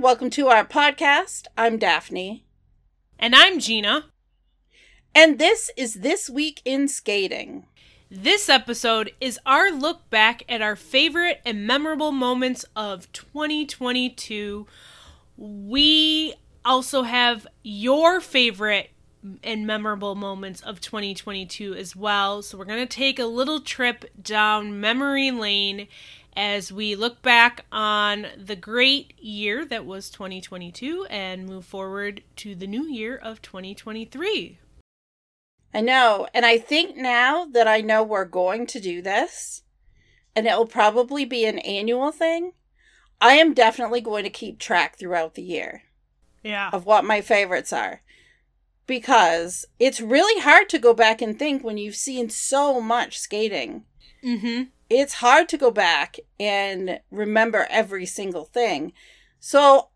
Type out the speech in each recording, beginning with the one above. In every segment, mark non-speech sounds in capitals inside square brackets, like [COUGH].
Welcome to our podcast. I'm Daphne. And I'm Gina. And this is This Week in Skating. This episode is our look back at our favorite and memorable moments of 2022. We also have your favorite and memorable moments of 2022 as well. So we're going to take a little trip down memory lane as we look back on the great year that was 2022 and move forward to the new year of 2023. I know. And I think now that I know we're going to do this, and it will probably be an annual thing, I am definitely going to keep track throughout the year. Yeah. Of what my favorites are. Because it's really hard to go back and think when you've seen so much skating. Mm-hmm. It's hard to go back and remember every single thing. So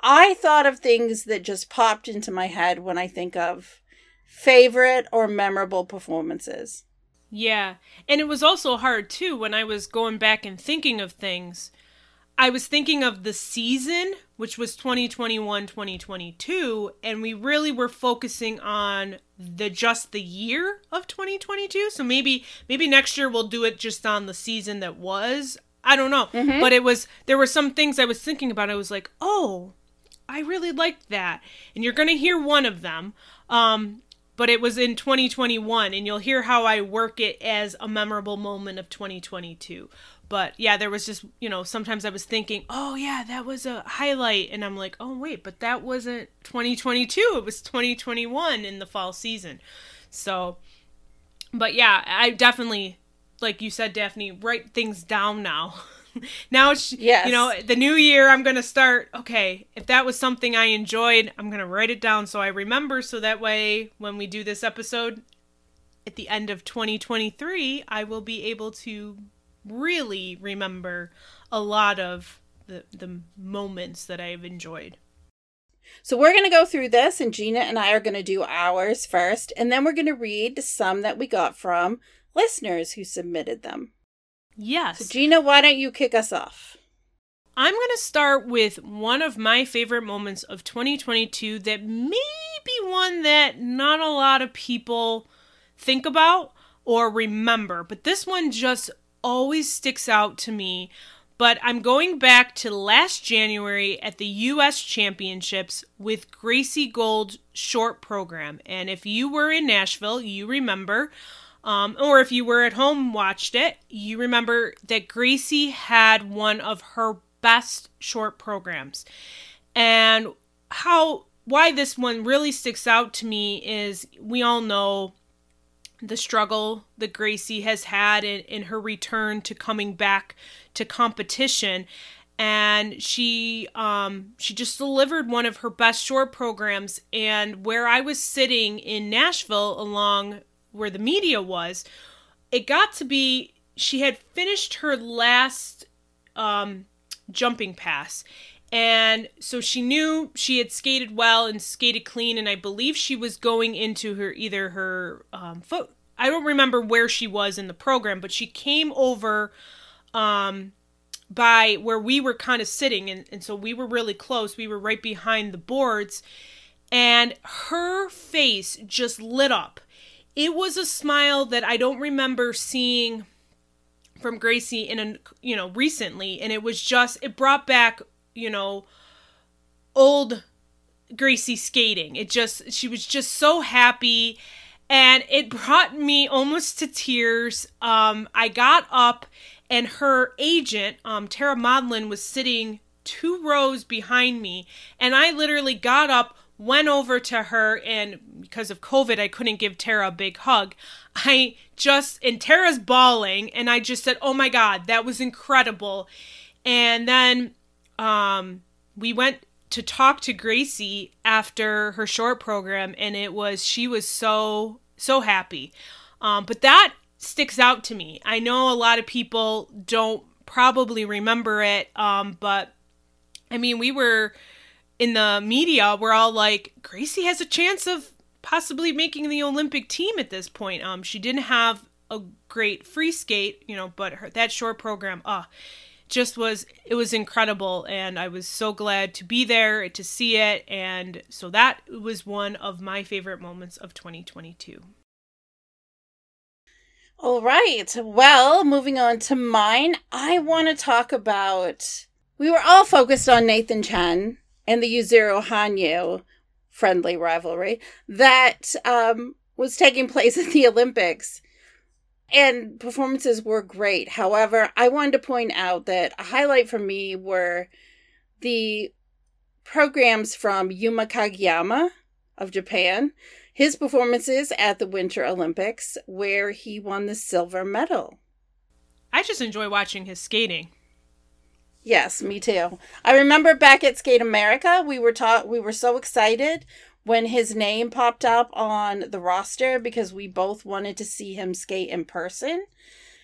I thought of things that just popped into my head when I think of favorite or memorable performances. Yeah. And it was also hard too when I was going back and thinking of things. I was thinking of the season, which was 2021 2022, and we really were focusing on the just the year of 2022. So maybe maybe next year we'll do it just on the season that was. I don't know. Mm-hmm. But it was there were some things I was thinking about. I was like, "Oh, I really liked that." And you're going to hear one of them. Um but it was in 2021 and you'll hear how I work it as a memorable moment of 2022 but yeah there was just you know sometimes i was thinking oh yeah that was a highlight and i'm like oh wait but that wasn't 2022 it was 2021 in the fall season so but yeah i definitely like you said daphne write things down now [LAUGHS] now it's yes. you know the new year i'm gonna start okay if that was something i enjoyed i'm gonna write it down so i remember so that way when we do this episode at the end of 2023 i will be able to really remember a lot of the the moments that I've enjoyed. So we're going to go through this and Gina and I are going to do ours first and then we're going to read some that we got from listeners who submitted them. Yes. So Gina, why don't you kick us off? I'm going to start with one of my favorite moments of 2022 that may be one that not a lot of people think about or remember, but this one just always sticks out to me. But I'm going back to last January at the US Championships with Gracie Gold short program. And if you were in Nashville, you remember, um, or if you were at home watched it, you remember that Gracie had one of her best short programs. And how why this one really sticks out to me is we all know the struggle that Gracie has had in, in her return to coming back to competition. And she um she just delivered one of her best short programs. And where I was sitting in Nashville along where the media was it got to be she had finished her last um jumping pass and so she knew she had skated well and skated clean, and I believe she was going into her either her um, foot. I don't remember where she was in the program, but she came over um, by where we were kind of sitting, and, and so we were really close. We were right behind the boards, and her face just lit up. It was a smile that I don't remember seeing from Gracie in a you know recently, and it was just it brought back you know, old Gracie skating. It just, she was just so happy. And it brought me almost to tears. Um, I got up, and her agent, um, Tara Modlin, was sitting two rows behind me. And I literally got up, went over to her, and because of COVID, I couldn't give Tara a big hug. I just, and Tara's bawling, and I just said, Oh my God, that was incredible. And then um, we went to talk to Gracie after her short program, and it was she was so so happy. Um, but that sticks out to me. I know a lot of people don't probably remember it, um, but I mean, we were in the media. We're all like, Gracie has a chance of possibly making the Olympic team at this point. Um, she didn't have a great free skate, you know, but her, that short program. Uh, just was it was incredible and I was so glad to be there to see it and so that was one of my favorite moments of 2022. All right. Well, moving on to mine, I want to talk about we were all focused on Nathan Chen and the Yuzuru Hanyu friendly rivalry that um, was taking place [LAUGHS] at the Olympics and performances were great. However, I wanted to point out that a highlight for me were the programs from Yuma Kagiyama of Japan, his performances at the Winter Olympics, where he won the silver medal. I just enjoy watching his skating. Yes, me too. I remember back at Skate America, we were taught we were so excited when his name popped up on the roster because we both wanted to see him skate in person.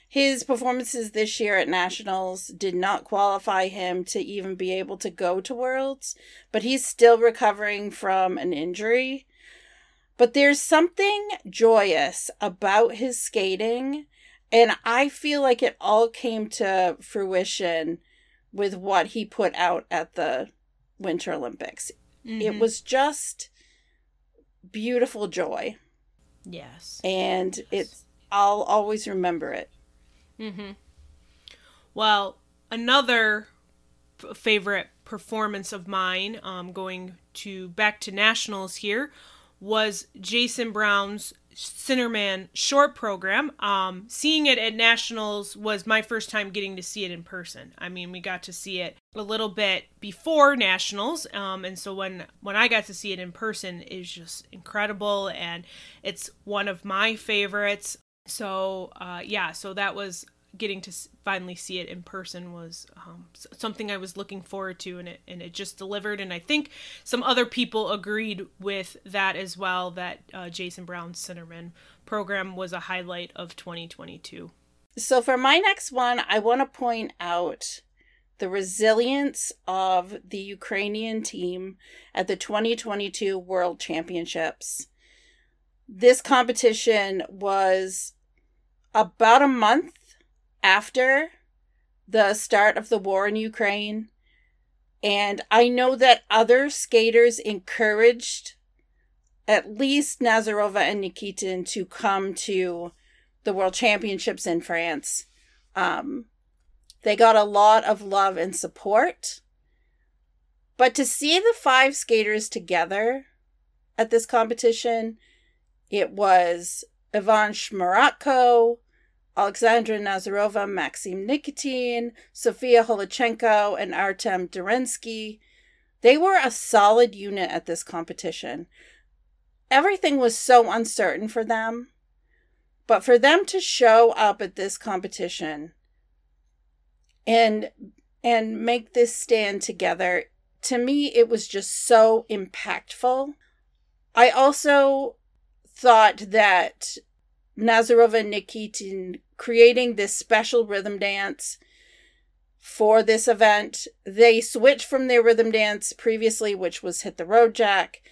His performances this year at Nationals did not qualify him to even be able to go to Worlds, but he's still recovering from an injury. But there's something joyous about his skating, and I feel like it all came to fruition with what he put out at the Winter Olympics. Mm-hmm. It was just beautiful joy. Yes. And yes. it's I'll always remember it. Mhm. Well, another f- favorite performance of mine um going to back to nationals here was Jason Brown's Sinnerman short program. Um, seeing it at nationals was my first time getting to see it in person. I mean, we got to see it a little bit before nationals, um, and so when when I got to see it in person, is just incredible, and it's one of my favorites. So uh, yeah, so that was getting to finally see it in person was um, something I was looking forward to, and it and it just delivered. And I think some other people agreed with that as well. That uh, Jason Brown's Sinnerman program was a highlight of 2022. So for my next one, I want to point out the resilience of the Ukrainian team at the 2022 World Championships. This competition was about a month after the start of the war in Ukraine. And I know that other skaters encouraged at least Nazarova and Nikitin to come to the World Championships in France. Um, they got a lot of love and support. But to see the five skaters together at this competition, it was Ivan Shmuratko, Alexandra Nazarova, Maxim Nikitin, Sofia Holichenko, and Artem Derensky. They were a solid unit at this competition. Everything was so uncertain for them, but for them to show up at this competition and and make this stand together, to me it was just so impactful. I also thought that Nazarova and Nikitin creating this special rhythm dance for this event. They switched from their rhythm dance previously, which was Hit the Road Jack.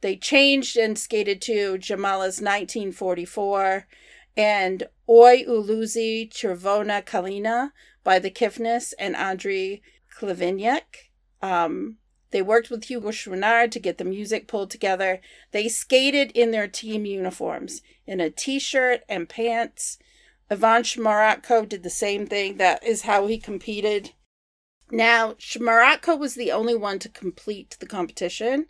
They changed and skated to Jamala's 1944 and Oi Uluzi Chervona Kalina by the Kiffness and Andriy Khlyvnyuk. Um, they worked with Hugo Chouinard to get the music pulled together. They skated in their team uniforms in a t shirt and pants. Ivan Shmuratko did the same thing. That is how he competed. Now, Shmuratko was the only one to complete the competition.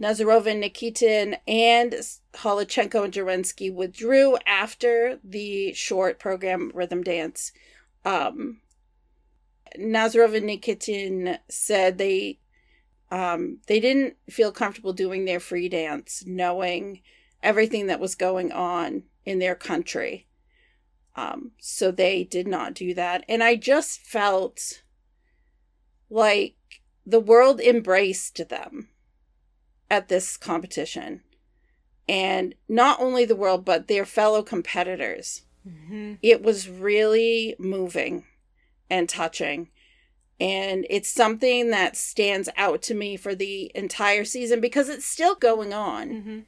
Nazarov and Nikitin, and Holichenko and Derensky withdrew after the short program Rhythm Dance. Um, Nazarova and Nikitin said they um, they didn't feel comfortable doing their free dance, knowing everything that was going on in their country. Um, so they did not do that. And I just felt like the world embraced them at this competition. And not only the world, but their fellow competitors. Mm-hmm. It was really moving and touching. And it's something that stands out to me for the entire season because it's still going on. Mm-hmm.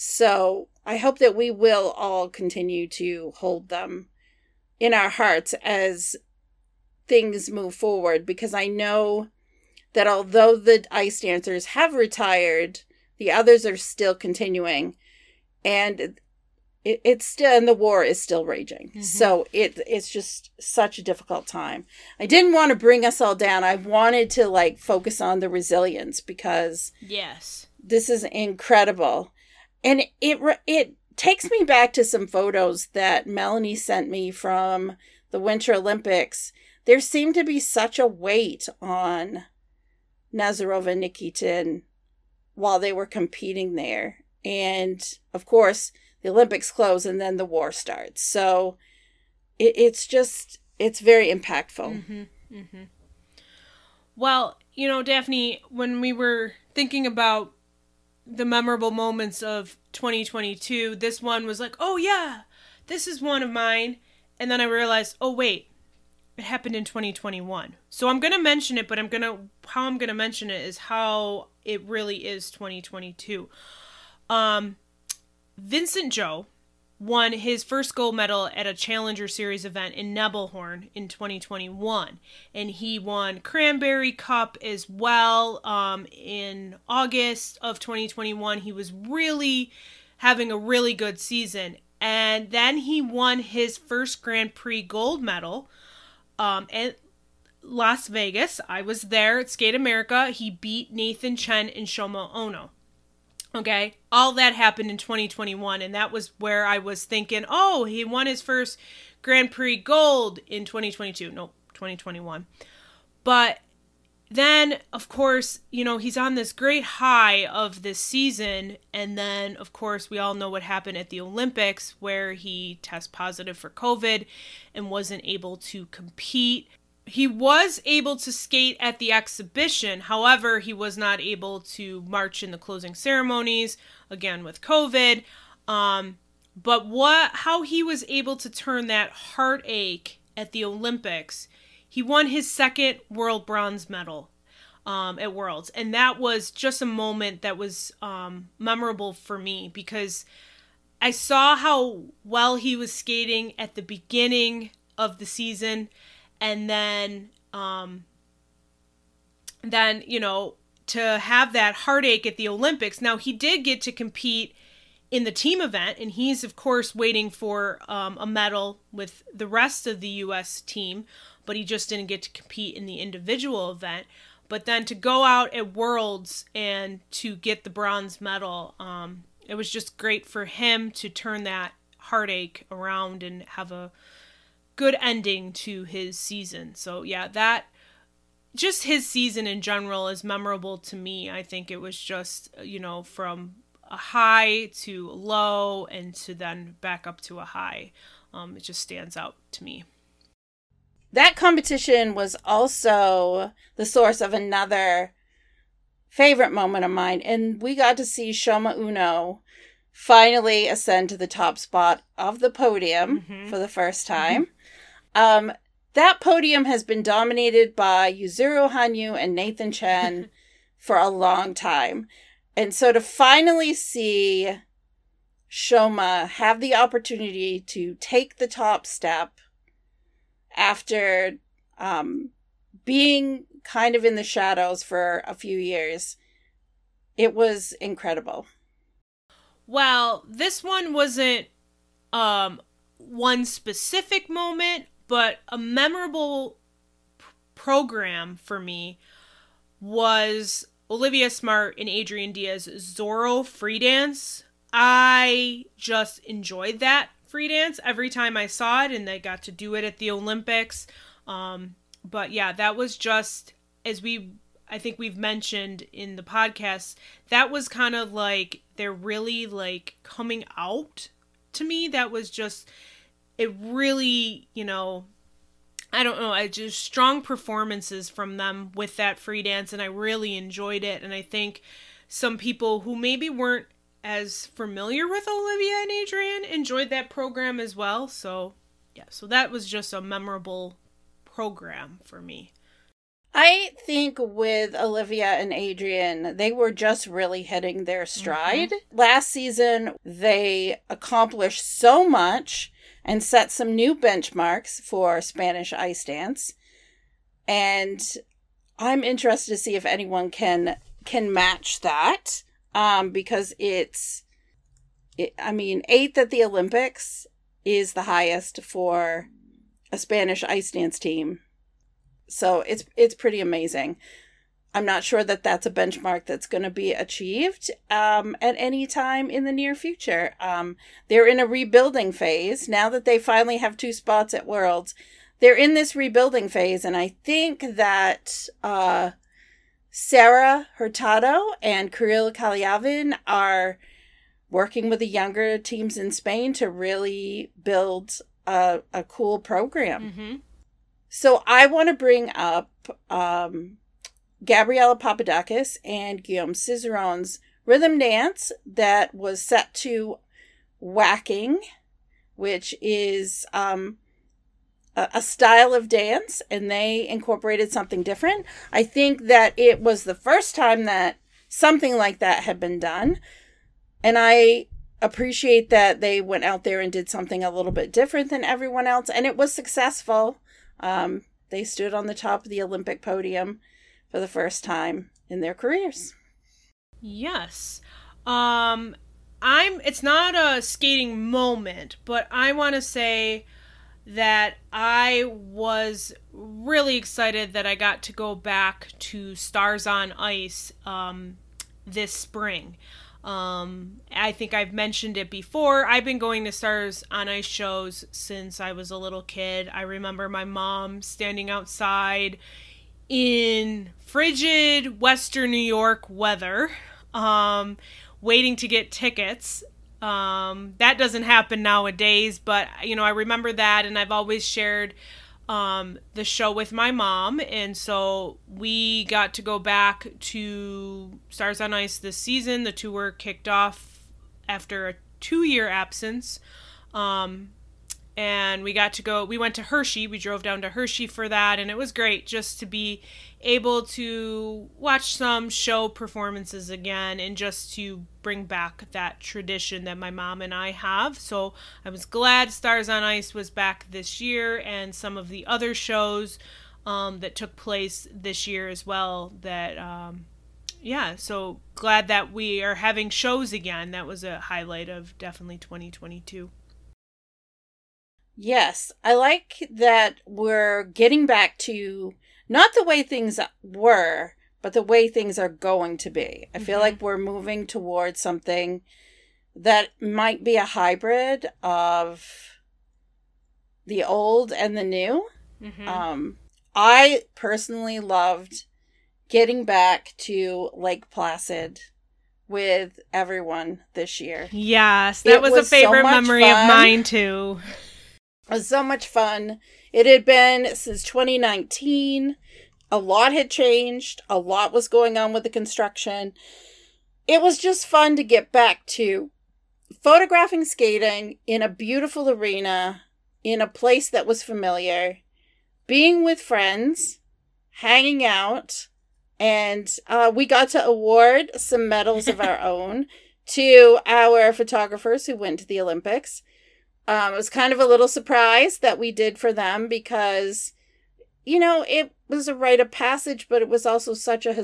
So I hope that we will all continue to hold them in our hearts as things move forward because I know that although the ice dancers have retired, the others are still continuing. And it, it's still and the war is still raging mm-hmm. so it it's just such a difficult time i didn't want to bring us all down i wanted to like focus on the resilience because yes this is incredible and it it takes me back to some photos that melanie sent me from the winter olympics there seemed to be such a weight on nazarova and nikitin while they were competing there and of course the Olympics close and then the war starts. So it, it's just it's very impactful. Mm-hmm, mm-hmm. Well, you know, Daphne, when we were thinking about the memorable moments of 2022, this one was like, oh yeah, this is one of mine. And then I realized, oh wait, it happened in 2021. So I'm going to mention it, but I'm going to, how I'm going to mention it is how it really is 2022. Um, Vincent Zhou won his first gold medal at a Challenger Series event in Nebelhorn in 2021. And he won Cranberry Cup as well um, in August of 2021. He was really having a really good season. And then he won his first Grand Prix gold medal um, at Las Vegas. I was there at Skate America. He beat Nathan Chen and Shoma Uno. Okay. All that happened in 2021. And that was where I was thinking, oh, he won his first Grand Prix gold in 2022. Nope, 2021. But then, of course, you know, he's on this great high of this season. And then, of course, we all know what happened at the Olympics where he tested positive for COVID and wasn't able to compete he was able to skate at the exhibition. However, he was not able to march in the closing ceremonies again with COVID. Um, but what how he was able to turn that heartache at the Olympics, he won his second world bronze medal um, at Worlds, and that was just a moment that was um, memorable for me because I saw how well he was skating at the beginning of the season and then um then you know to have that heartache at the Olympics. Now he did get to compete in the team event, and he's of course waiting for um, a medal with the rest of the U.S. team, but he just didn't get to compete in the individual event. But then to go out at Worlds and to get the bronze medal, um, it was just great for him to turn that heartache around and have a good ending to his season. So yeah, that just his season in general is memorable to me. I think it was just, you know, from a high to low and to then back up to a high. Um, it just stands out to me. That competition was also the source of another favorite moment of mine, and we got to see Shoma Uno finally ascend to the top spot of the podium mm-hmm. for the first time. Mm-hmm. Um, that podium has been dominated by Yuzuru Hanyu and Nathan Chen [LAUGHS] for a long time. And so to finally see Shoma have the opportunity to take the top step after um, being kind of in the shadows for a few years, it was incredible. Well, this one wasn't um, one specific moment but a memorable p- program for me was Olivia Smart and Adrian Diaz Zorro free dance. I just enjoyed that free dance every time I saw it, and they got to do it at the Olympics. Um, but yeah, that was just as we I think we've mentioned in the podcast, that was kind of like they're really like coming out to me. That was just it really, you know, I don't know, I just strong performances from them with that free dance and I really enjoyed it and I think some people who maybe weren't as familiar with Olivia and Adrian enjoyed that program as well. So, yeah, so that was just a memorable program for me. I think with Olivia and Adrian, they were just really hitting their stride. Mm-hmm. Last season, they accomplished so much and set some new benchmarks for Spanish ice dance. and I'm interested to see if anyone can can match that um, because it's, it, I mean, eighth at the Olympics is the highest for a Spanish ice dance team. So it's it's pretty amazing. I'm not sure that that's a benchmark that's going to be achieved um, at any time in the near future. Um, they're in a rebuilding phase now that they finally have two spots at Worlds. They're in this rebuilding phase, and I think that uh, Sarah Hurtado and Kirill Khaliavin are working with the younger teams in Spain to really build a, a cool program. Mm-hmm. So I want to bring up um, Gabriella Papadakis and Guillaume Cizeron's rhythm dance that was set to whacking, which is um, a, a style of dance, and they incorporated something different. I think that it was the first time that something like that had been done. And I appreciate that they went out there and did something a little bit different than everyone else, and it was successful. Um, they stood on the top of the Olympic podium for the first time in their careers. Yes. Um I'm it's not a skating moment, but I want to say that I was really excited that I got to go back to Stars on Ice um, this spring. Um, I think I've mentioned it before. I've been going to Stars on Ice shows since I was a little kid. I remember my mom standing outside in frigid Western New York weather, um, waiting to get tickets. Um, that doesn't happen nowadays, but you know, I remember that, and I've always shared um, the show with my mom, and so we got to go back to Stars on Ice this season. The tour kicked off after a two-year absence. Um, and we got to go we went to hershey. We drove down to hershey for that and it was great just to be able to watch some show performances again and just to bring back that tradition that my mom and i have. So i was glad stars on ice was back this year and some of the other shows um, that took place this year as well that um, yeah so glad that we are having shows again. That was a highlight of definitely 2022 Yes, I like that we're getting back to not the way things were, but the way things are going to be. I mm-hmm. feel like we're moving towards something that might be a hybrid of the old and the new. Mm-hmm. Um, I personally loved getting back to Lake Placid with everyone this year. Yes, that was, was, a favorite so memory fun. of mine too. It was so much fun. It had been since 2019. A lot had changed. A lot was going on with the construction. It was just fun to get back to photographing skating in a beautiful arena, in a place that was familiar, being with friends, hanging out, and uh, we got to award some medals of our [LAUGHS] own to our photographers who went to the Olympics. Um, it was kind of a little surprise that we did for them because, you know, it was a rite of passage, but it was also such a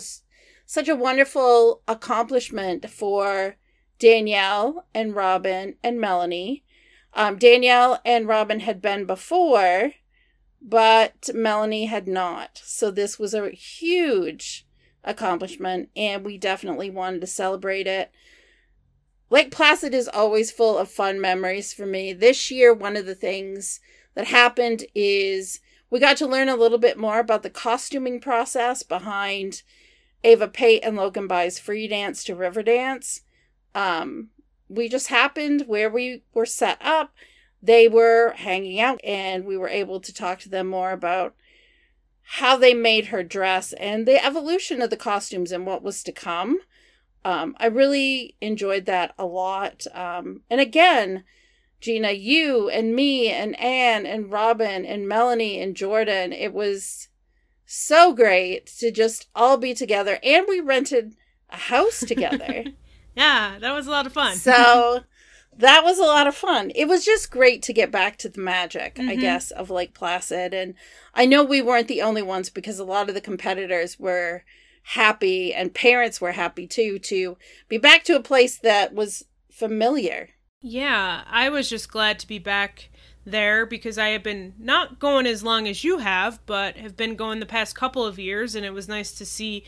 such a wonderful accomplishment for Danielle and Robin and Melanie. Um, Danielle and Robin had been before, but Melanie had not. So this was a huge accomplishment, and we definitely wanted to celebrate it. Lake Placid is always full of fun memories for me. This year, one of the things that happened is we got to learn a little bit more about the costuming process behind Ava Pate and Logan Bye's free dance to river dance. Um, we just happened where we were set up. They were hanging out, and we were able to talk to them more about how they made her dress and the evolution of the costumes and what was to come um, I really enjoyed that a lot. Um, and again, Gina, you and me and Anne and Robin and Melanie and Jordan, it was so great to just all be together. And we rented a house together. [LAUGHS] yeah, that was a lot of fun. so that was a lot of fun. It was just great to get back to the magic, I Mhm. guess, of Lake Placid. And I know we weren't the only ones because a lot of the competitors were happy and parents were happy too to be back to a place that was familiar. Yeah, I was just glad to be back there because I have been not going as long as you have, but have been going the past couple of years, and it was nice to see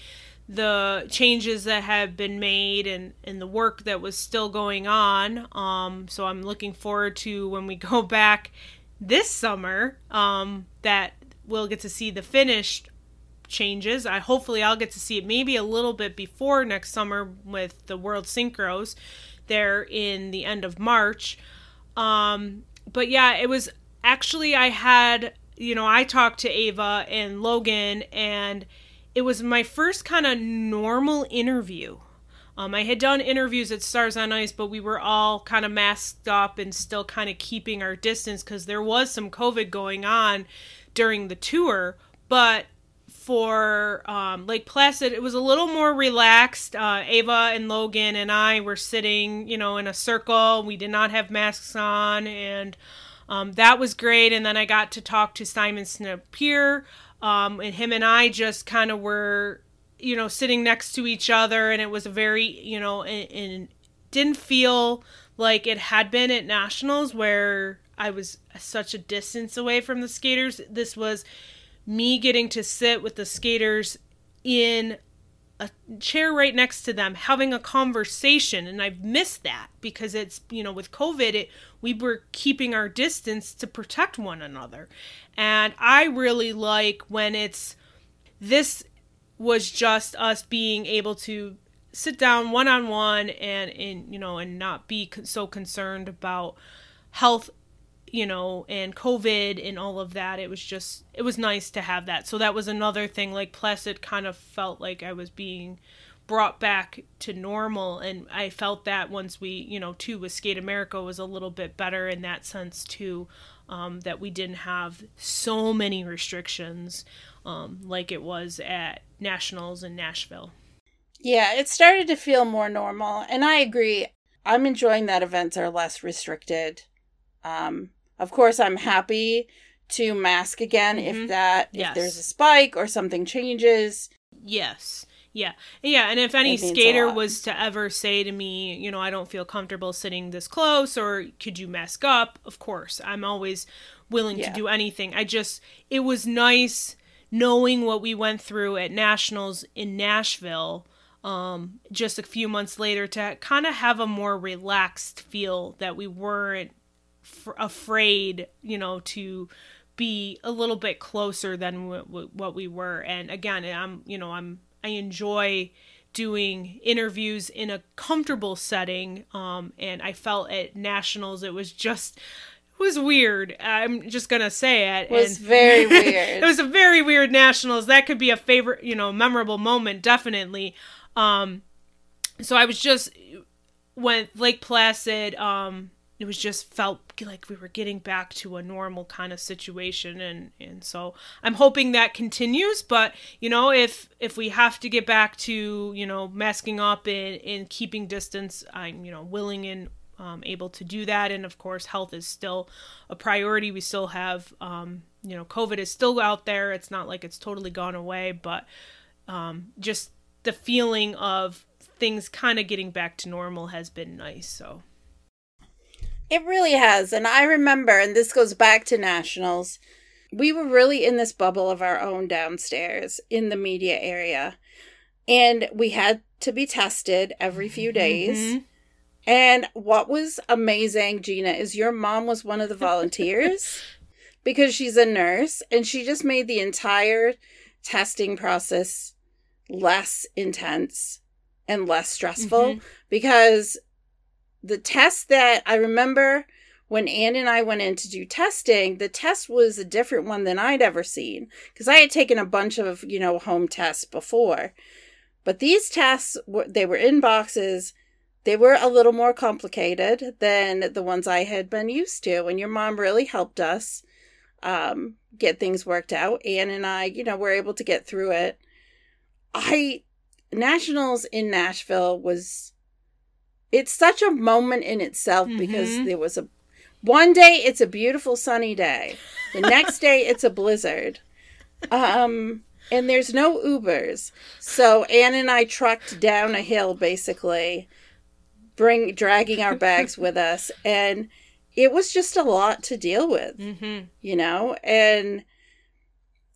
the changes that have been made and, and the work that was still going on. Um, so I'm looking forward to when we [LAUGHS] go back this summer um, that we'll get to see the finished changes. I hopefully I'll get to see it maybe a little bit before next summer with the World Synchros there in the end of March. Um, but yeah, it was actually I had you know I talked to Ava and Logan and it was my first kind of normal interview. Um, I had done interviews at Stars on Ice, but we were all kind of masked up and still kind of keeping our distance because there was some COVID going on during the tour. But for um, Lake Placid, it was a little more relaxed. Uh, Ava and Logan and I were sitting, you know, in a circle. We did not have masks on, and um, that was great. And then I got to talk to Simon Snapier, um, and him and I just kind of were, you know, sitting next to each other, and it was a very, you know, and, and didn't feel like it had been at nationals where I was such a distance away from the skaters. This was me getting to sit with the skaters in a chair right next to them having a conversation and I've missed that because it's you know with covid it we were keeping our distance to protect one another. And I really like when it's this was just us being able to sit down one on one and and you know and not be so concerned about health you know and covid and all of that it was just it was nice to have that so that was another thing like placid kind of felt like i was being brought back to normal and i felt that once we you know too with skate america was a little bit better in that sense too um, that we didn't have so many restrictions um, like it was at nationals in nashville Yeah, it started to feel more normal, and I agree. I'm enjoying that events are less restricted. Um, of course, I'm happy to mask again Mhm. if that Yes. if there's a spike or something changes. Yes. Yeah. Yeah. And if any It means a skater was to ever say to me, you know, I don't feel comfortable sitting this close or could you mask up? Of course. I'm always willing Yeah. to do anything. I just, it was nice knowing what we went through at Nationals in Nashville um, just a few months later to kind of have a more relaxed feel that we weren't afraid, you know, to be a little bit closer than w- w- what we were. And again, I'm, you know, I'm, I enjoy doing interviews in a comfortable setting. Um, and I felt at nationals, it was just, it was weird. I'm just gonna say it. It was and- very [LAUGHS] weird. it was a very weird nationals. That could be a favorite, you know, memorable moment, definitely. Um, so I was just when Lake Placid, um, it was just felt like we were getting back to a normal kind of situation, and and so I'm hoping that continues. But you know, if if we have to get back to you know masking up and and keeping distance, I'm you know willing and um, able to do that. And of course, health is still a priority. We still have, um, you know, COVID is still out there. It's not like it's totally gone away, but um, just the feeling of things kind of getting back to normal has been nice. So, It really has. And I remember, and this goes back to nationals, we were really in this bubble of our own downstairs in the media area. And we had to be tested every few days. Mhm. And what was amazing, Gina, is your mom was one of the volunteers [LAUGHS] because she's a nurse and she just made the entire testing process less intense and less stressful Mhm. because the test that I remember when Ann and I went in to do testing, the test was a different one than I'd ever seen because I had taken a bunch of, you know, home tests before. But these tests were they were in boxes. They were a little more complicated than the ones I had been used to, and your mom really helped us um, get things worked out. Ann and I, you know, were able to get through it. I nationals in Nashville was it's such a moment in itself because Mhm. there was a one day it's a beautiful sunny day. The next day it's a blizzard. Um and there's no Ubers. So Anne and I trucked down a hill basically, bring dragging our bags [LAUGHS] with us and it was just a lot to deal with, Mm-hmm. you know? And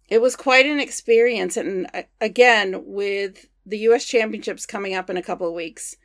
it was quite an experience and uh, again with the US championships coming up in a couple of weeks.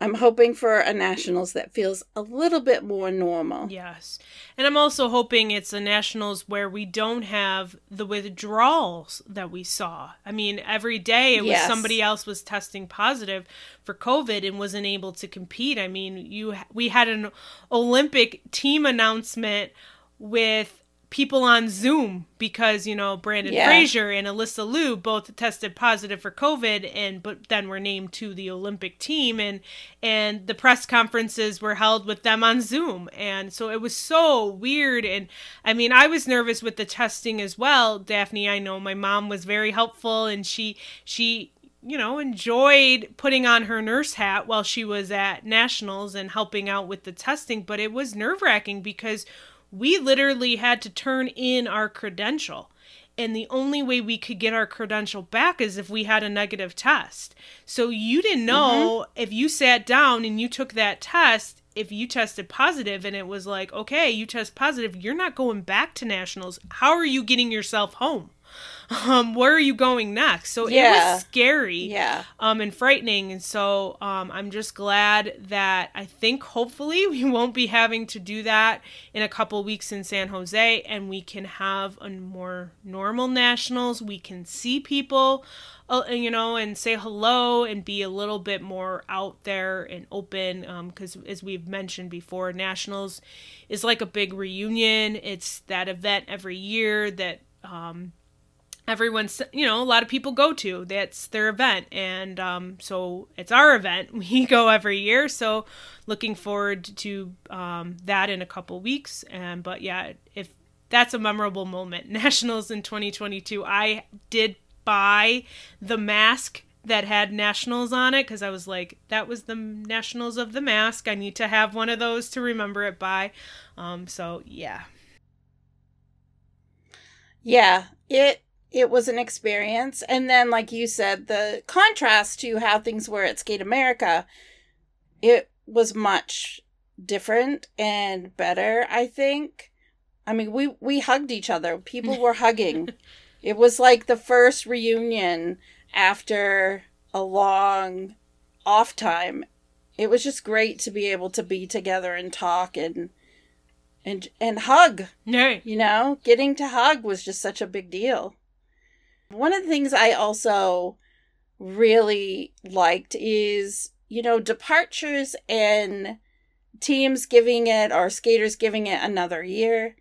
I'm hoping for a nationals that feels a little bit more normal. Yes. And I'm also hoping it's a nationals where we don't have the withdrawals that we saw. I mean, every day it was somebody else was testing positive for COVID and wasn't able to compete. I mean, you we had an Olympic team announcement with people on Zoom because, you know, Brandon Yeah. Frazier and Alyssa Liu both tested positive for COVID and but then were named to the Olympic team and and the press conferences were held with them on Zoom. And so it was so weird and I mean, I was nervous with the testing as well. Daphne, I know my mom was very helpful and she she you know, enjoyed putting on her nurse hat while she was at nationals and helping out with the testing, but it was nerve wracking because we literally had to turn in our credential. And the only way we could get our credential back is if we had a negative test. So you didn't mm-hmm. know if you sat down and you took that test, if you tested positive and it was like, okay, you test positive, you're not going back to nationals. How are you getting yourself home? Um, where are you going next? So it was scary Yeah. um, and frightening. And so um, I'm just glad that I think hopefully [LAUGHS] we won't be having to do that in a couple weeks in San Jose and we can have a more normal nationals. We can see people, uh, you know, and say hello and be a little bit more out there and open. Because as we've mentioned before, nationals is like a big reunion. It's that event every year that. Um, everyone's you know a lot of people go to. That's their event. And um, so it's our event. [LAUGHS] We go every year. So looking forward to um, that in a couple weeks. And but yeah if that's a memorable moment. [LAUGHS] Nationals in 2022 i did buy the mask that had nationals on it because i was like that was the nationals of the mask. I need to have one of those to remember it by. Um, so yeah. Yeah, it it was an experience. And then like you said, the contrast to how things were at Skate America, it was much different and better, I think. I mean, we we hugged each other. People were [LAUGHS] hugging. It was like the first reunion after a long off time. It was just great to be able to be together and talk and and and hug. no You know, getting to hug was just such a big deal. One of the things I also really liked is, you know, departures and teams giving it or skaters giving it another year.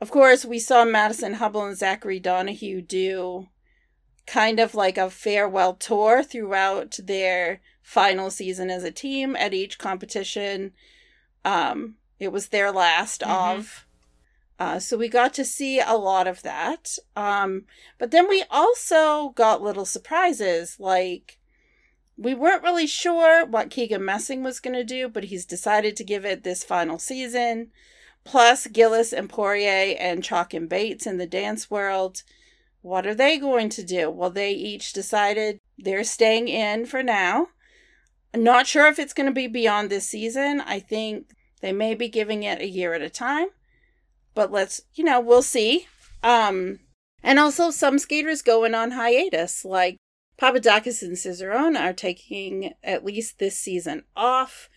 Of course, we saw Madison Hubbell and Zachary Donohue do kind of like a farewell tour throughout their final season as a team at each competition. Um, it was their last Mhm. of. Uh, so we got to see a lot of that. Um, but then we also got little surprises. Like, we weren't really sure what Keegan Messing was going to do, but he's decided to give it this final season. Plus, Gilles and Poirier and Chock and Bates in the dance world. What are they going to do? Well, they each decided they're staying in for now. Not sure if it's going to be beyond this season. I think they may be giving it a year at a time. But let's, you know, we'll see. Um and also some skaters going on hiatus like Papadakis and Cizeron are taking at least this season off.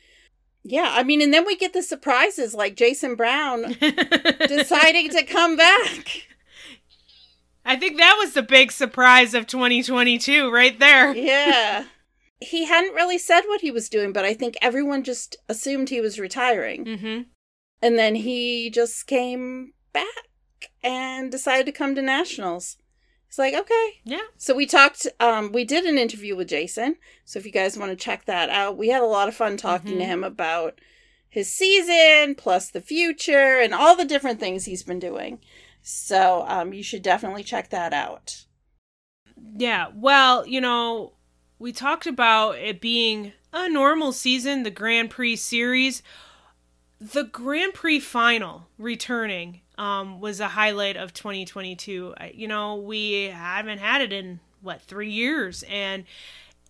Yeah, I mean, and then we get the surprises like Jason Brown [LAUGHS] deciding to come back. I think that was the big surprise of 2022 right there. Yeah. [LAUGHS] He hadn't really said what he was doing, but I think everyone just assumed he was retiring. Mm-hmm. And then he just came back and decided to come to nationals. It's like, okay. Yeah. So we talked um we did an interview with Jason. So if you guys want to check that out, we had a lot of fun talking to Mhm. him about his season plus the future and all the different things he's been doing. So um you should definitely check that out. Yeah. Well, you know, we talked about it being a normal season, the Grand Prix series. The Grand Prix final returning um, was a highlight of 2022. You know, we haven't had it in what three years, and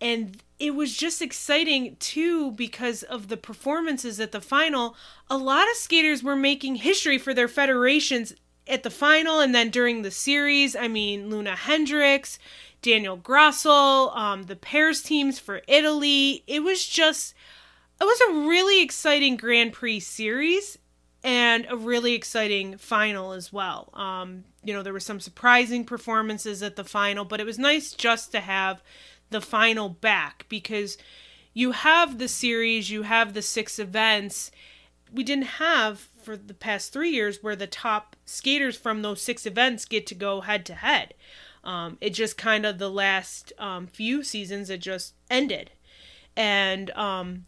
and it was just exciting too because of the performances at the final. A lot of skaters were making history for their federations at the final and then during the series. I mean, Loena Hendrickx, Daniel Grassl, um, the pairs teams for Italy. It was just, it was a really exciting Grand Prix series and a really exciting final as well. Um, you know, there were some surprising performances at the final, but it was nice just to have the final back because you have the series, you have the six events. We didn't have for the past three years where the top skaters from those six events get to go head to head. Um, it just kind of the last um, few seasons it just ended, and um,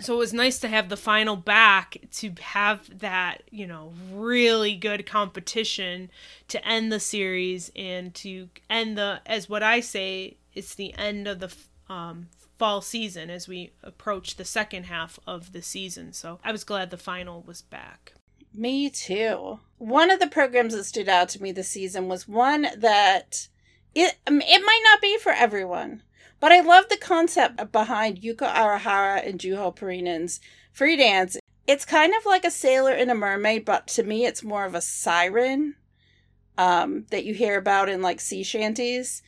so it was nice to have the final back to have that you know really good competition to end the series and to end the as what I say it's the end of the um, fall season as we approach the second half of the season. So I was glad the final was back. Me too. One of the programs that stood out to me this season was one that it um, it might not be for everyone, but I love the concept behind Yuka Orihara and Juho Pirinen's free dance. It's kind of like a sailor and a mermaid, but to me, it's more of a siren um, that you hear about in like sea shanties.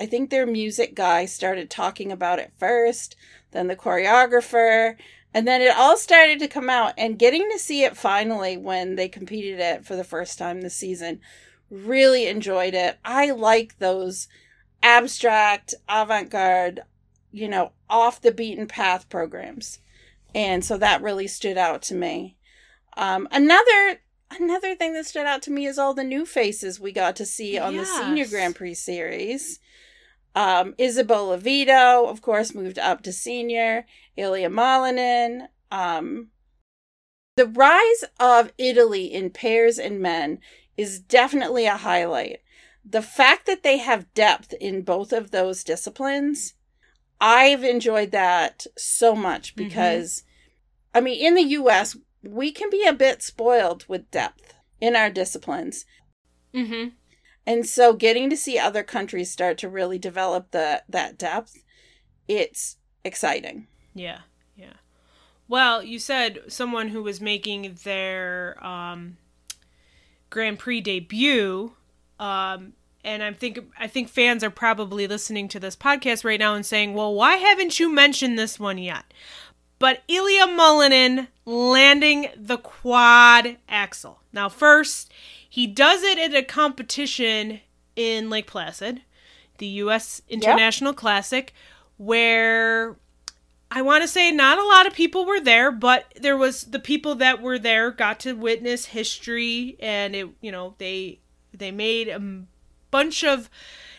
I think their music guy started talking about it first, then the choreographer, and then it all started to come out. And getting to see it finally when they competed it for the first time this season, really enjoyed it. I like those abstract, avant garde, you know, off the beaten path programs. And so that really stood out to me. Um, another another thing that stood out to me is all the new faces we got to see on yes. the senior Grand Prix series. Um, Isabeau Levito, of course, moved up to senior. Ilia Malinin. Um, the rise of Italy in pairs and men is definitely a highlight. The fact that they have depth in both of those disciplines, I've enjoyed that so much mm-hmm. because, mm-hmm. I mean, in the US, we can be a bit spoiled with depth in our disciplines. Mm-hmm. And so getting to see other countries start to really develop the that depth, it's exciting. Yeah. Yeah. Well, you said someone who was making their um, Grand Prix debut um, and I think I think fans are probably listening to this podcast right now and saying, "Well, why haven't you mentioned this one yet?" But Ilia Malinin landing the quad axle. Now, first, he does it at a competition in Lake Placid, the U.S. International yep. Classic, where I want to say not a lot of people were there, but there was the people that were there got to witness history, and it you know they they made a bunch of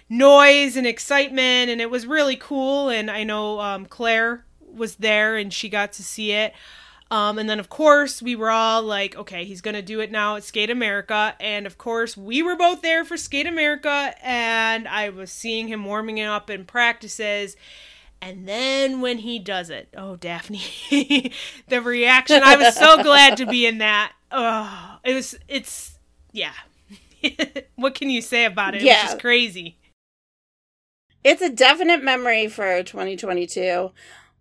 noise and excitement, and it was really cool. And I know um, Claire was there, and she got to see it. Um, and then, of course, we were all like, okay, he's going to do it now at Skate America. And of course, we were both there for Skate America, and I was seeing him warming up in practices. And then when he does it, oh, Daphne, [LAUGHS] the reaction, I was so glad to be in that. Oh, it was, it's, yeah. [LAUGHS] what can you say about it? Yeah. It's just crazy. It's a definite memory for 2022.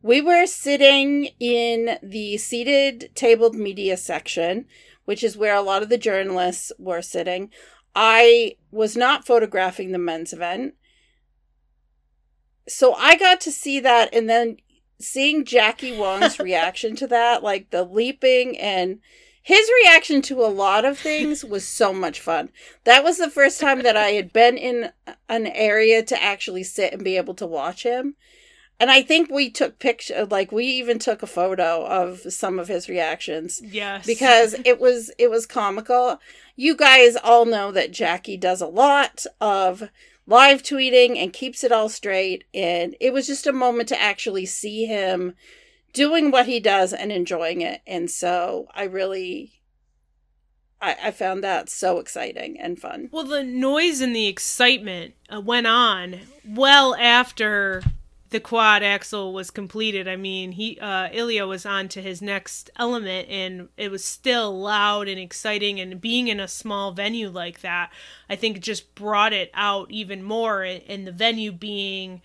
We were sitting in the seated tabled media section, which is where a lot of the journalists were sitting. I was not photographing the men's event. So I got to see that and then seeing Jackie Wong's [LAUGHS] reaction to that, like the leaping and his reaction to a lot of things was so much fun. That was the first time that I had been in an area to actually sit and be able to watch him. And I think we took picture like we even took a photo of some of his reactions. Yes. Because it was it was comical. You guys all know that Jackie does a lot of live tweeting and keeps it all straight and it was just a moment to actually see him doing what he does and enjoying it. And so I really I, I found that so exciting and fun. Well, the noise and the excitement uh, went on well after the quad axle was completed. I mean, he uh, Ilia was on to his next element, and it was still loud and exciting. And being in a small venue like that, I think just brought it out even more. And the venue being,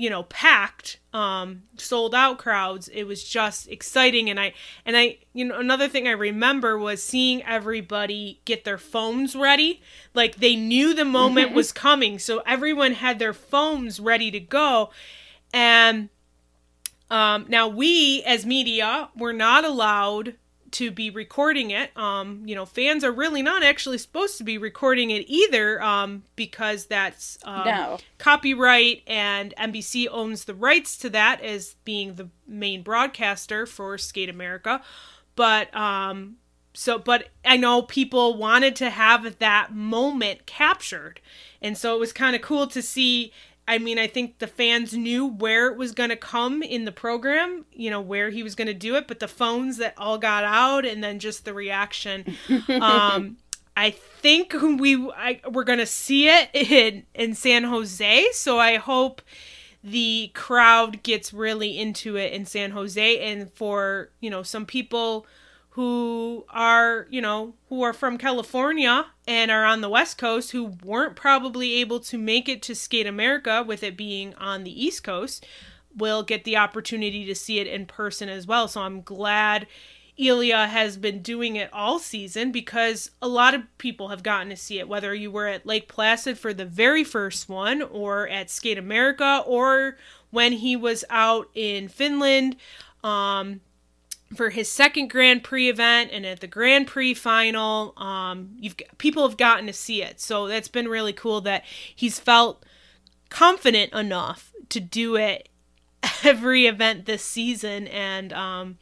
you know, packed, um, sold out crowds. It was just exciting. And I and I, you know, another thing I remember was seeing everybody get their phones ready. Like they knew the moment was coming, so everyone had their phones ready to go and um, now we, as media, we're not allowed to be recording it. Um, you know, fans are really not actually supposed to be recording it either um, because that's um, no. copyright and NBC owns the rights to that as being the main broadcaster for Skate America. But um, so, but I know people wanted to have that moment captured. And so it was kind of cool to see I mean, I think the fans knew where it was going to come in the program, you know, where he was going to do it, but the phones that all got out and then just the reaction. [LAUGHS] um, I think we I, we're going to see it in, in San Jose, so I hope the crowd gets really into it in San Jose and for, you know, some people who are, you know, who are from California and are on the West Coast who weren't probably able to make it to Skate America with it being on the East Coast will get the opportunity to see it in person as well. So I'm glad Ilia has been doing it all season because a lot of people have gotten to see it, whether you were at Lake Placid for the very first one or at Skate America or when he was out in Finland. Um, for his second Grand Prix event and at the Grand Prix final. Um, you've people have gotten to see it, so that's been really cool that he's felt confident enough to do it [LAUGHS] every event this season. And um,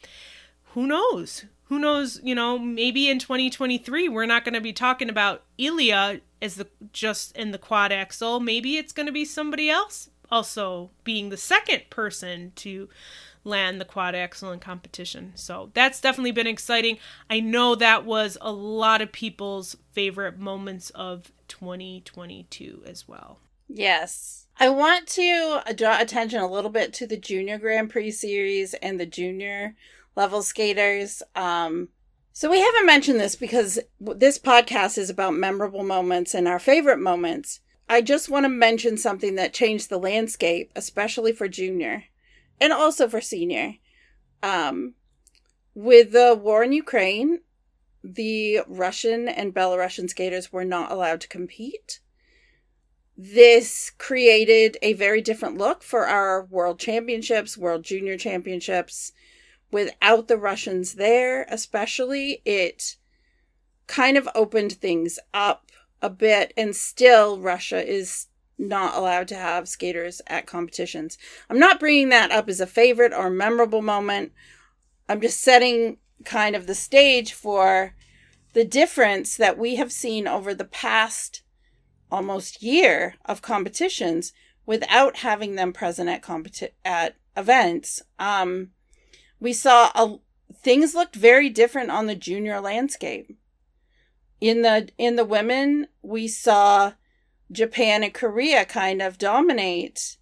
who knows? Who knows? You know, maybe in 2023 we're not going to be talking about Ilia as the just in the quad axle. Maybe it's going to be somebody else also being the second person to land the quad in competition. So that's definitely been exciting. I know that was a lot of people's favorite moments of 2022 as well. Yes. I want to draw attention a little bit to the Junior Grand Prix series and the junior level skaters. Um, so we haven't mentioned this because this podcast is about memorable moments and our favorite moments. I just want to mention something that changed the landscape, especially for junior and also for senior. Um, with the war in Ukraine, the Russian and Belarusian skaters were not allowed to compete. This created a very different look for our world championships, world junior championships. Without the Russians there, especially, it kind of opened things up a bit. And still, Russia is not allowed to have skaters at competitions. I'm not bringing that up as a favorite or memorable moment. I'm just setting kind of the stage for the difference that we have seen over the past almost year of competitions without having them present at competi- at events. Um, we saw a, things looked very different on the junior landscape. In the in the women, we saw Japan and Korea kind of dominate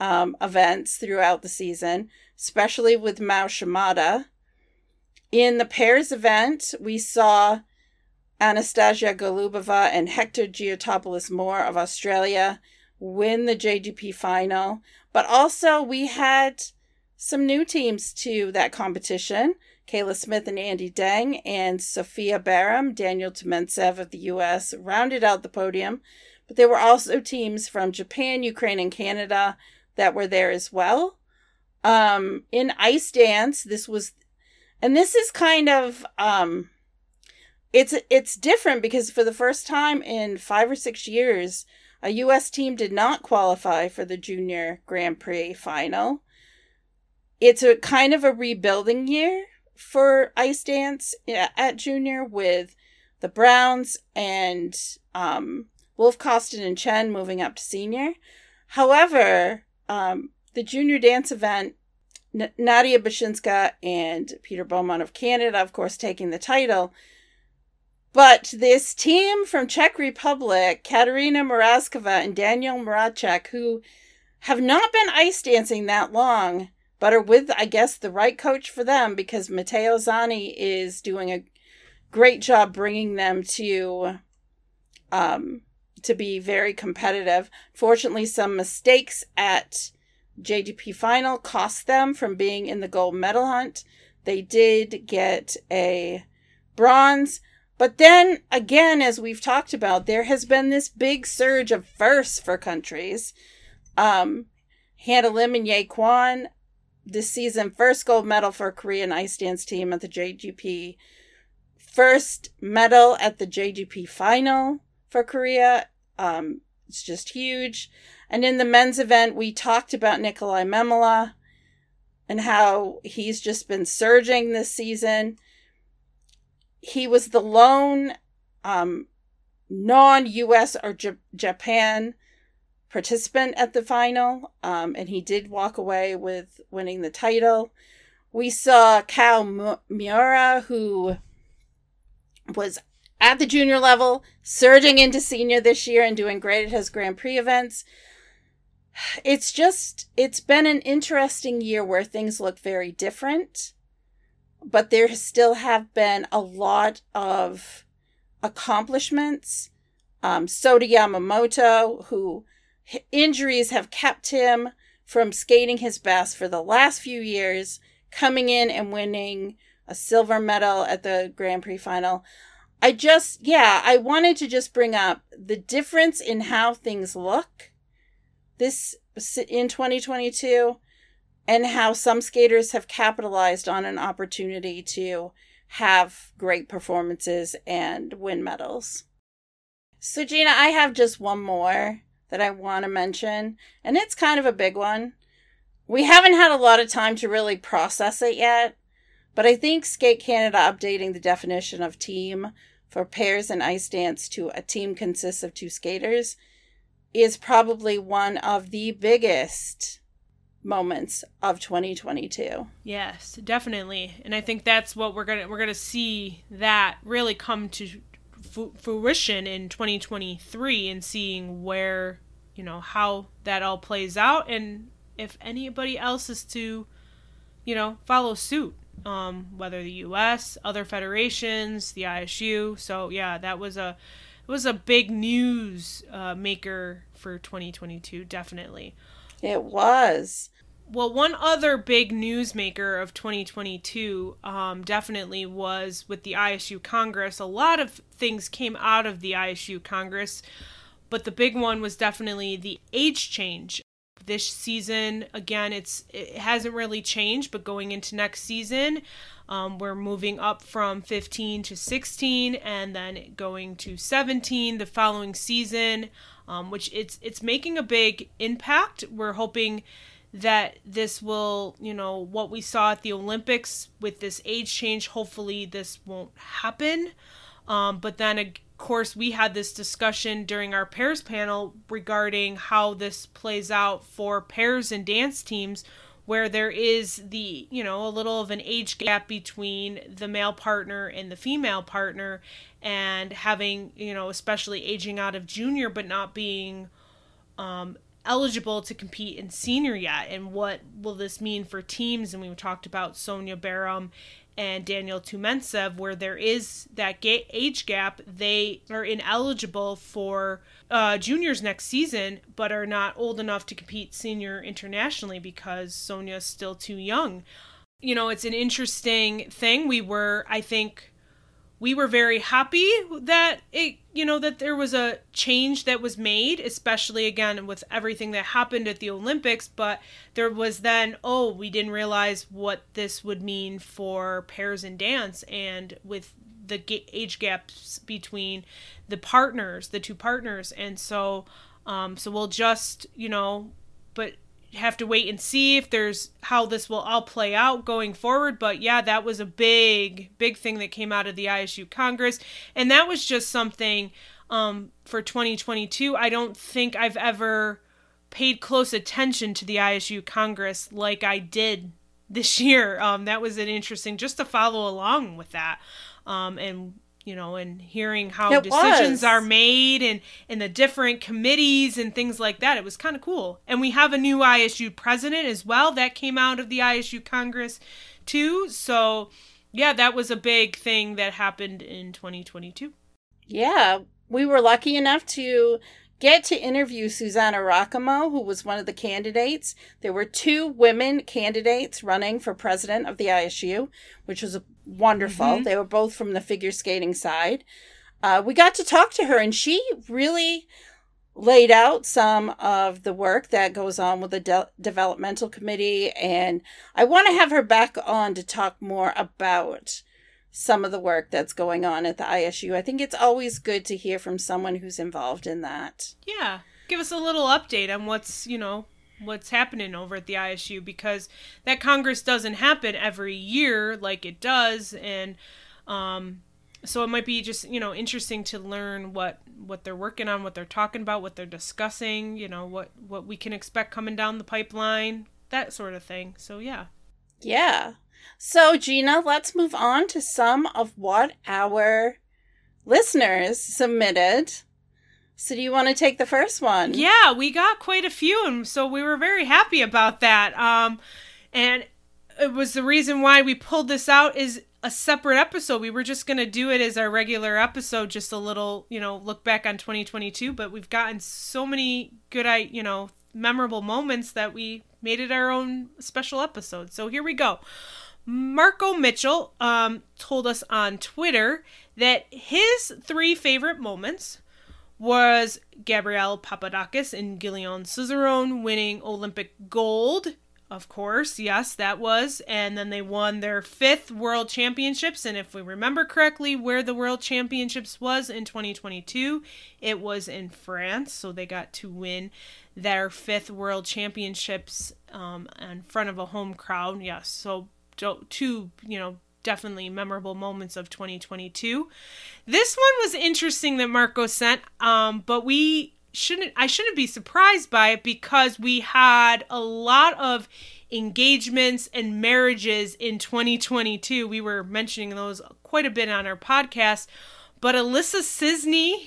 um, events throughout the season, especially with Mao Shimada. In the pairs event, we saw Anastasia Golubova and Hector Giotopoulos Moore of Australia win the JGP final, but also we had some new teams to that competition. Cayla Smith and Andy Deng and Sophia Baram, Daniel Tioumentsev of the US rounded out the podium but there were also teams from Japan, Ukraine, and Canada that were there as well. Um, in ice dance, this was, and this is kind of, um, it's it's different because for the first time in five or six years, a U.S. team did not qualify for the Junior Grand Prix final. It's a kind of a rebuilding year for ice dance at Junior with the Browns and um, Wolfkostin and Chen moving up to senior. However, um, the junior dance event, N- Nadia Bashynska and Peter Beaumont of Canada, of course, taking the title. But this team from Czech Republic, Katerina Mrazkova and Daniel Mrazek, who have not been ice dancing that long, but are with, I guess, the right coach for them because Matteo Zanni is doing a great job bringing them to um, to be very competitive. Fortunately, some mistakes at JGP final cost them from being in the gold medal hunt. They did get a bronze, but then again, as we've talked about, there has been this big surge of firsts for countries. Um, Hannah Lim and Ye Quan this season, first gold medal for Korean ice dance team at the JGP, first medal at the JGP final for Korea. Um, it's just huge. And in the men's event, we talked about Nikolai Memola and how he's just been surging this season. He was the lone um, non US or J- Japan participant at the final, um, and he did walk away with winning the title. We saw Kao Miura, who was at the junior level, surging into senior this year and doing great at his Grand Prix events. It's just, it's been an interesting year where things look very different, but there still have been a lot of accomplishments. Um, Sota Yamamoto, who injuries have kept him from skating his best for the last few years, coming in and winning a silver medal at the Grand Prix final. I just, yeah, I wanted to just bring up the difference in how things look this in 2022 and how some skaters have capitalized on an opportunity to have great performances and win medals. So, Gina, I have just one more that I want to mention, and it's kind of a big one. We haven't had a lot of time to really process it yet, but I think Skate Canada updating the definition of team for pairs and ice dance to a team consists of two skaters is probably one of the biggest moments of 2022. Yes, definitely. And I think that's what we're going to we're going to see that really come to fruition in 2023 and seeing where you know how that all plays out and if anybody else is to you know follow suit um, whether the us other federations the isu so yeah that was a it was a big news uh, maker for 2022 definitely. It was. Well, one other big newsmaker of 2022 um, definitely was with the ISU Congress. A lot of things came out of the ISU Congress but the big one was definitely the age change this season again it's it hasn't really changed but going into next season um, we're moving up from 15 to 16 and then going to 17 the following season um, which it's it's making a big impact. We're hoping that this will you know what we saw at the olympics with this age change hopefully this won't happen. Um, but then course, we had this discussion during our pairs panel regarding how this plays out for pairs and dance teams where there is the, you know, a little of an age gap between the male partner and the female partner and having, you know, especially aging out of junior but not being um, eligible to compete in senior yet and what will this mean for teams? And we talked about Sonia Baram and Daniel Tioumentsev, where there is that ga- age gap, they are ineligible for uh, juniors next season, but are not old enough to compete senior internationally because Sonia's still too young. You know, it's an interesting thing. We were, I think, we were very happy that it you know that there was a change that was made especially again with everything that happened at the olympics but there was then oh we didn't realize what this would mean for pairs and dance and with the age gaps between the partners the two partners. And so um so we'll just you know but have to wait and see if there's how this will all play out going forward. But yeah, that was a big, big thing that came out of the ISU Congress. And that was just something um, for 2022. I don't think I've ever paid close attention to the ISU Congress like I did this [LAUGHS] year. Um, that was an interesting just to follow along with that. Um, and you know, and hearing how It decisions was. are made and and the different committees and things like that. It was kind of cool. And we have a new ISU president as well that came out of the ISU Congress too. So, yeah, that was a big thing that happened in 2022. Yeah, we were lucky enough to get to interview Susanna Rahkamo, who was one of the candidates. There were two women candidates running for president of the ISU, which was wonderful. Mhm. They were both from the figure skating side. Uh, we got to talk to her, and she really laid out some of the work that goes on with the de- developmental committee and i want to have her back on to talk more about some of the work that's going on at the isu i think it's always good to hear from someone who's involved in that Yeah, give us a little update on what's, you know, what's happening over at the ISU because that Congress doesn't happen every year like it does and um so it might be just, you know, interesting to learn what what they're working on, what they're talking about, what they're discussing, you know, what what we can expect coming down the pipeline, that sort of thing. So, yeah. yeah so gina let's move on to some of what our listeners submitted so do you want to take the first one Yeah, we got quite a few, and so we were very happy about that. Um, and it was the reason why we pulled this out is a separate episode. We were just gonna do it as our regular episode, just a little, you know, look back on 2022. But we've gotten so many good, I, you know, memorable moments that we made it our own special episode. So here we go. Marco Mitchell um, told us on Twitter that his three favorite moments was Gabriella Papadakis and Guillaume Cizeron winning Olympic gold. Of course, yes, that was. And then they won their fifth world championships. And if we remember correctly, where the world championships was in 2022, it was in France. So they got to win their fifth world championships um, in front of a home crowd. Yes, so two, you know, definitely memorable moments of 2022. This one was interesting that Marco sent, um, but we shouldn't. I shouldn't be surprised by it because we had a lot of engagements and marriages in 2022. We were mentioning those quite a bit on our podcast. But Alissa Czisny,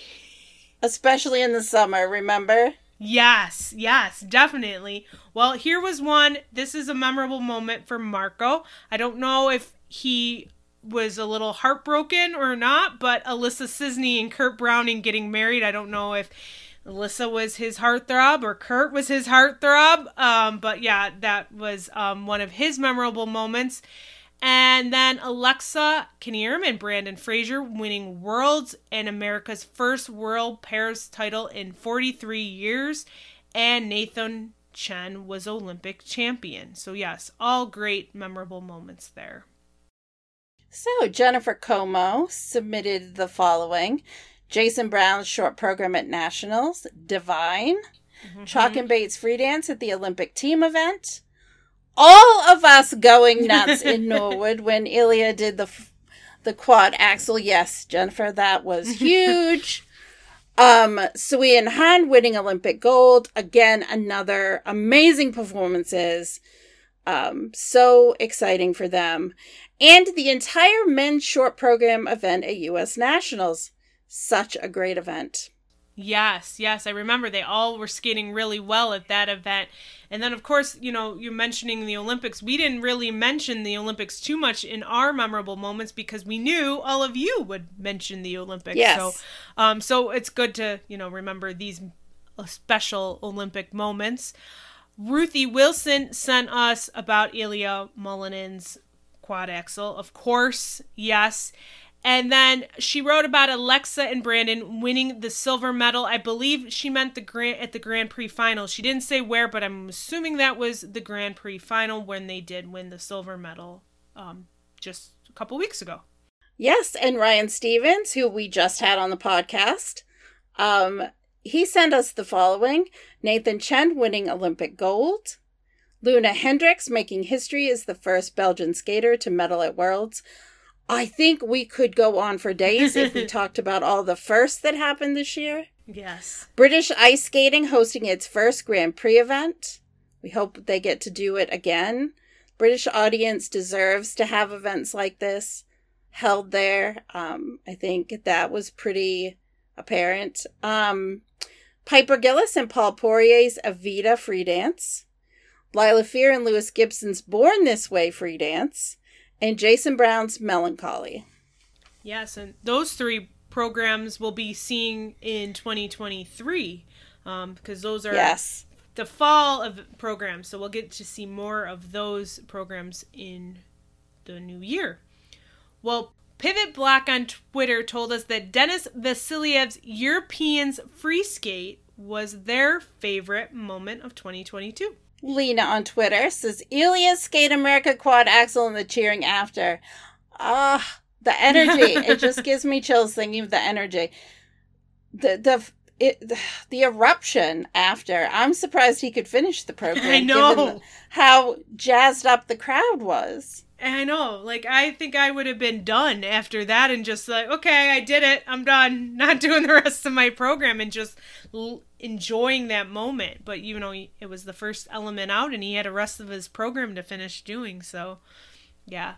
especially in the summer remember Yes, yes, definitely. Well, here was one. This is a memorable moment for Marco. I don't know if he was a little heartbroken or not, but Alissa Czisny and Kurt Browning getting married. I don't know if Alissa was his heartthrob or Kurt was his heartthrob. Um, but yeah, that was um, one of his memorable moments. And then Alexa Knierim and Brandon Frazier winning Worlds and America's first World Pairs title in 43 years. And Nathan Chen was Olympic champion. So, yes, all great, memorable moments there. So, Jennifer Como submitted the following Jason Brown's short program at Nationals, Divine, Chock and Bates free dance at the Olympic team event, all of us going nuts in [LAUGHS] Norwood when Ilia did the the quad axel. Yes, Jennifer, that was [LAUGHS] huge. um, Sui and Han winning Olympic gold. Again, another amazing performances. Um, so exciting for them. And the entire men's short program event at US Nationals. Such a great event. Yes, yes, I remember they all were skating really well at that event. And then, of course, you know, you're mentioning the Olympics. We didn't really mention the Olympics too much in our memorable moments because we knew all of you would mention the Olympics. Yes. So, um, so it's good to you know remember these special Olympic moments. Ruthie Wilson sent us about Ilia Malinin's quad axle, Of course, yes. And then she wrote about Alexa and Brandon winning the silver medal. I believe she meant the grand at the Grand Prix final. She didn't say where, but I'm assuming that was the Grand Prix final when they did win the silver medal um, just a couple weeks ago. Yes, and Ryan Stevens, who we just had on the podcast, um, he sent us the following Nathan Chen winning Olympic gold, Loena Hendrickx making history as the first Belgian skater to medal at Worlds. I think we could go on for days if we [LAUGHS] talked about all the firsts that happened this year. Yes. British ice skating hosting its first Grand Prix event. We hope they get to do it again. British audience deserves to have events like this. held there. Um, I think that was pretty apparent. Um, Piper Gilles and Paul Poirier's Evita free dance. Lilah Fear and Lewis Gibson's Born This Way free dance. And Jason Brown's Melancholy. Yes, and those three programs we'll be seeing in 2023 um, because those are yes. the fall of programs. So we'll get to see more of those programs in the new year. Well, Pivot Black on Twitter told us that Denis Vasiliev's Europeans free skate was their favorite moment of 2022. Lena on Twitter says Ilia's Skate America quad axel and the cheering after. Ah, the energy. [LAUGHS] it just gives me chills thinking of the energy. The the it, the eruption after. I'm surprised he could finish the program. I know how jazzed up the crowd was. I know. Like I think I would have been done after that and just like, okay, I did it. I'm done. [LAUGHS] Not doing the rest of my program and just l- enjoying that moment. But you know, it was the first element out and he had a rest of his program to finish doing. So, yeah.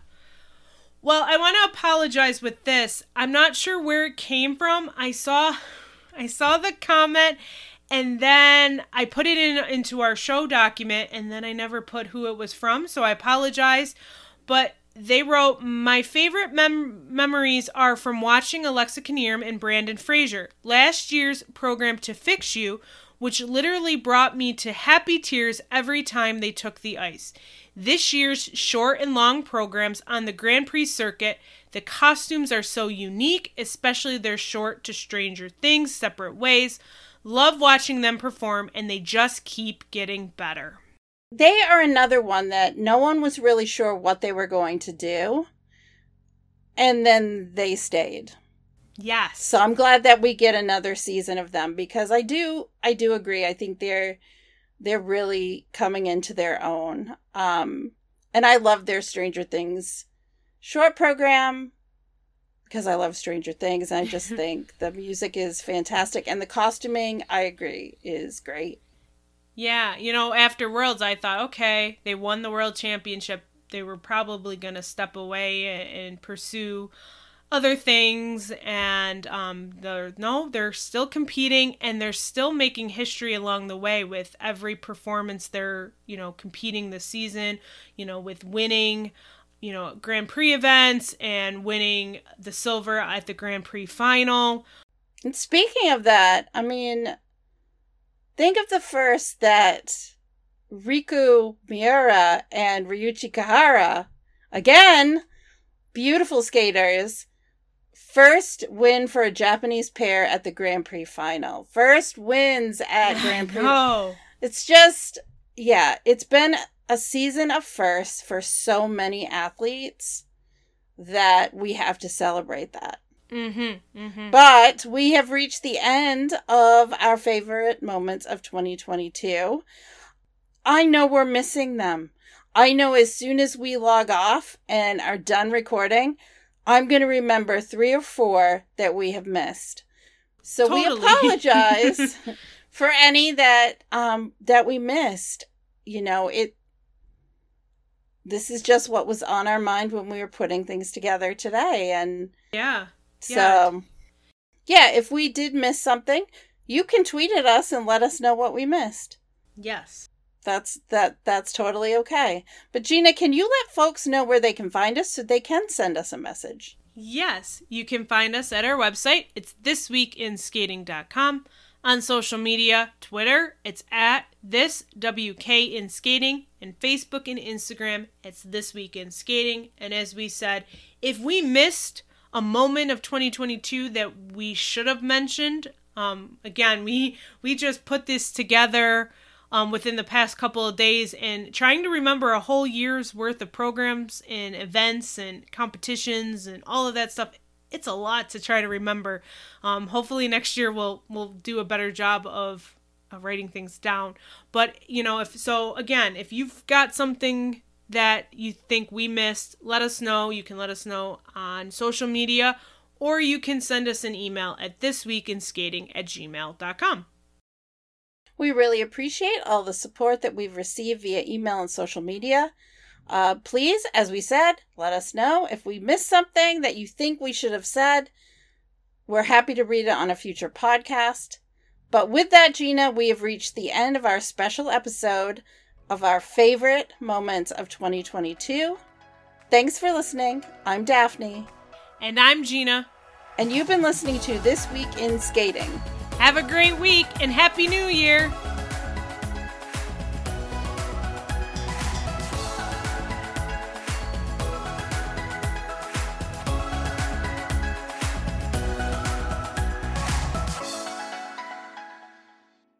Well, I want to apologize with this. I'm not sure where it came from. I saw I saw the comment and then I put it in into our show document and then I never put who it was from, so I apologize but they wrote my favorite mem- memories are from watching Alexa Knierim and Brandon Frazier. Last year's program to fix you, which literally brought me to happy tears every time they took the ice. This year's short and long programs on the Grand Prix circuit, the costumes are so unique, especially their short to Stranger Things separate ways. Love watching them perform, and they just keep getting better. They are another one that no one was really sure what they were going to do. And then they stayed. Yes. So I'm glad that we get another season of them because I do I do agree. I think they're they're really coming into their own. Um and I love their Stranger Things short program because I love Stranger Things and I just [LAUGHS] think the music is fantastic and the costuming, I agree, is great. Yeah, you know, after Worlds, I thought, okay, they won the World Championship. They were probably going to step away and, pursue other things. And um, they're, no, they're still competing and they're still making history along the way with every performance they're, you know, competing this season, you know, with winning you know, Grand Prix events and winning the silver at the Grand Prix final. And speaking of that, I mean, Think of the first that Riku Miura and Ryuichi Kihara, again, beautiful skaters, first win for a Japanese pair at the Grand Prix final. First wins at Grand Prix. Oh, it's just, yeah, it's been a season of firsts for so many athletes that we have to celebrate that. Mm-hmm, mm-hmm. But we have reached the end of our favorite moments of 2022. I know we're missing them. I know as soon as we log off and are done recording, I'm going to remember three or four that we have missed. So totally. we apologize [LAUGHS] for any that um that we missed. You know, it this is just what was on our mind when we were putting things together today and yeah so, yeah. yeah, if we did miss something, you can tweet at us and let us know what we missed. Yes. That's that that's totally okay. But Gina, can you let folks know where they can find us so they can send us a message? Yes, you can find us at our website. It's thisweekinskating.com. On social media, Twitter, it's at this WK in skating, and Facebook and Instagram, it's this week in skating. And as we said, if we missed a moment of 2022 that we should have mentioned. Um, again, we we just put this together um, within the past couple of days and trying to remember a whole year's worth of programs and events and competitions and all of that stuff. It's a lot to try to remember. Um, hopefully next year we'll we'll do a better job of, of writing things down. But you know, if so, again, if you've got something that you think we missed, let us know. You can let us know on social media or you can send us an email at thisweekinskating at gmail.com. We really appreciate all the support that we've received via email and social media. Uh, please, as we said, let us know if we missed something that you think we should have said. We're happy to read it on a future podcast. But with that, Gina, we have reached the end of our special episode of our favorite moments of 2022. Thanks for listening. I'm Daphne. And I'm Gina. And you've been listening to This Week in Skating. Have a great week and Happy New Year!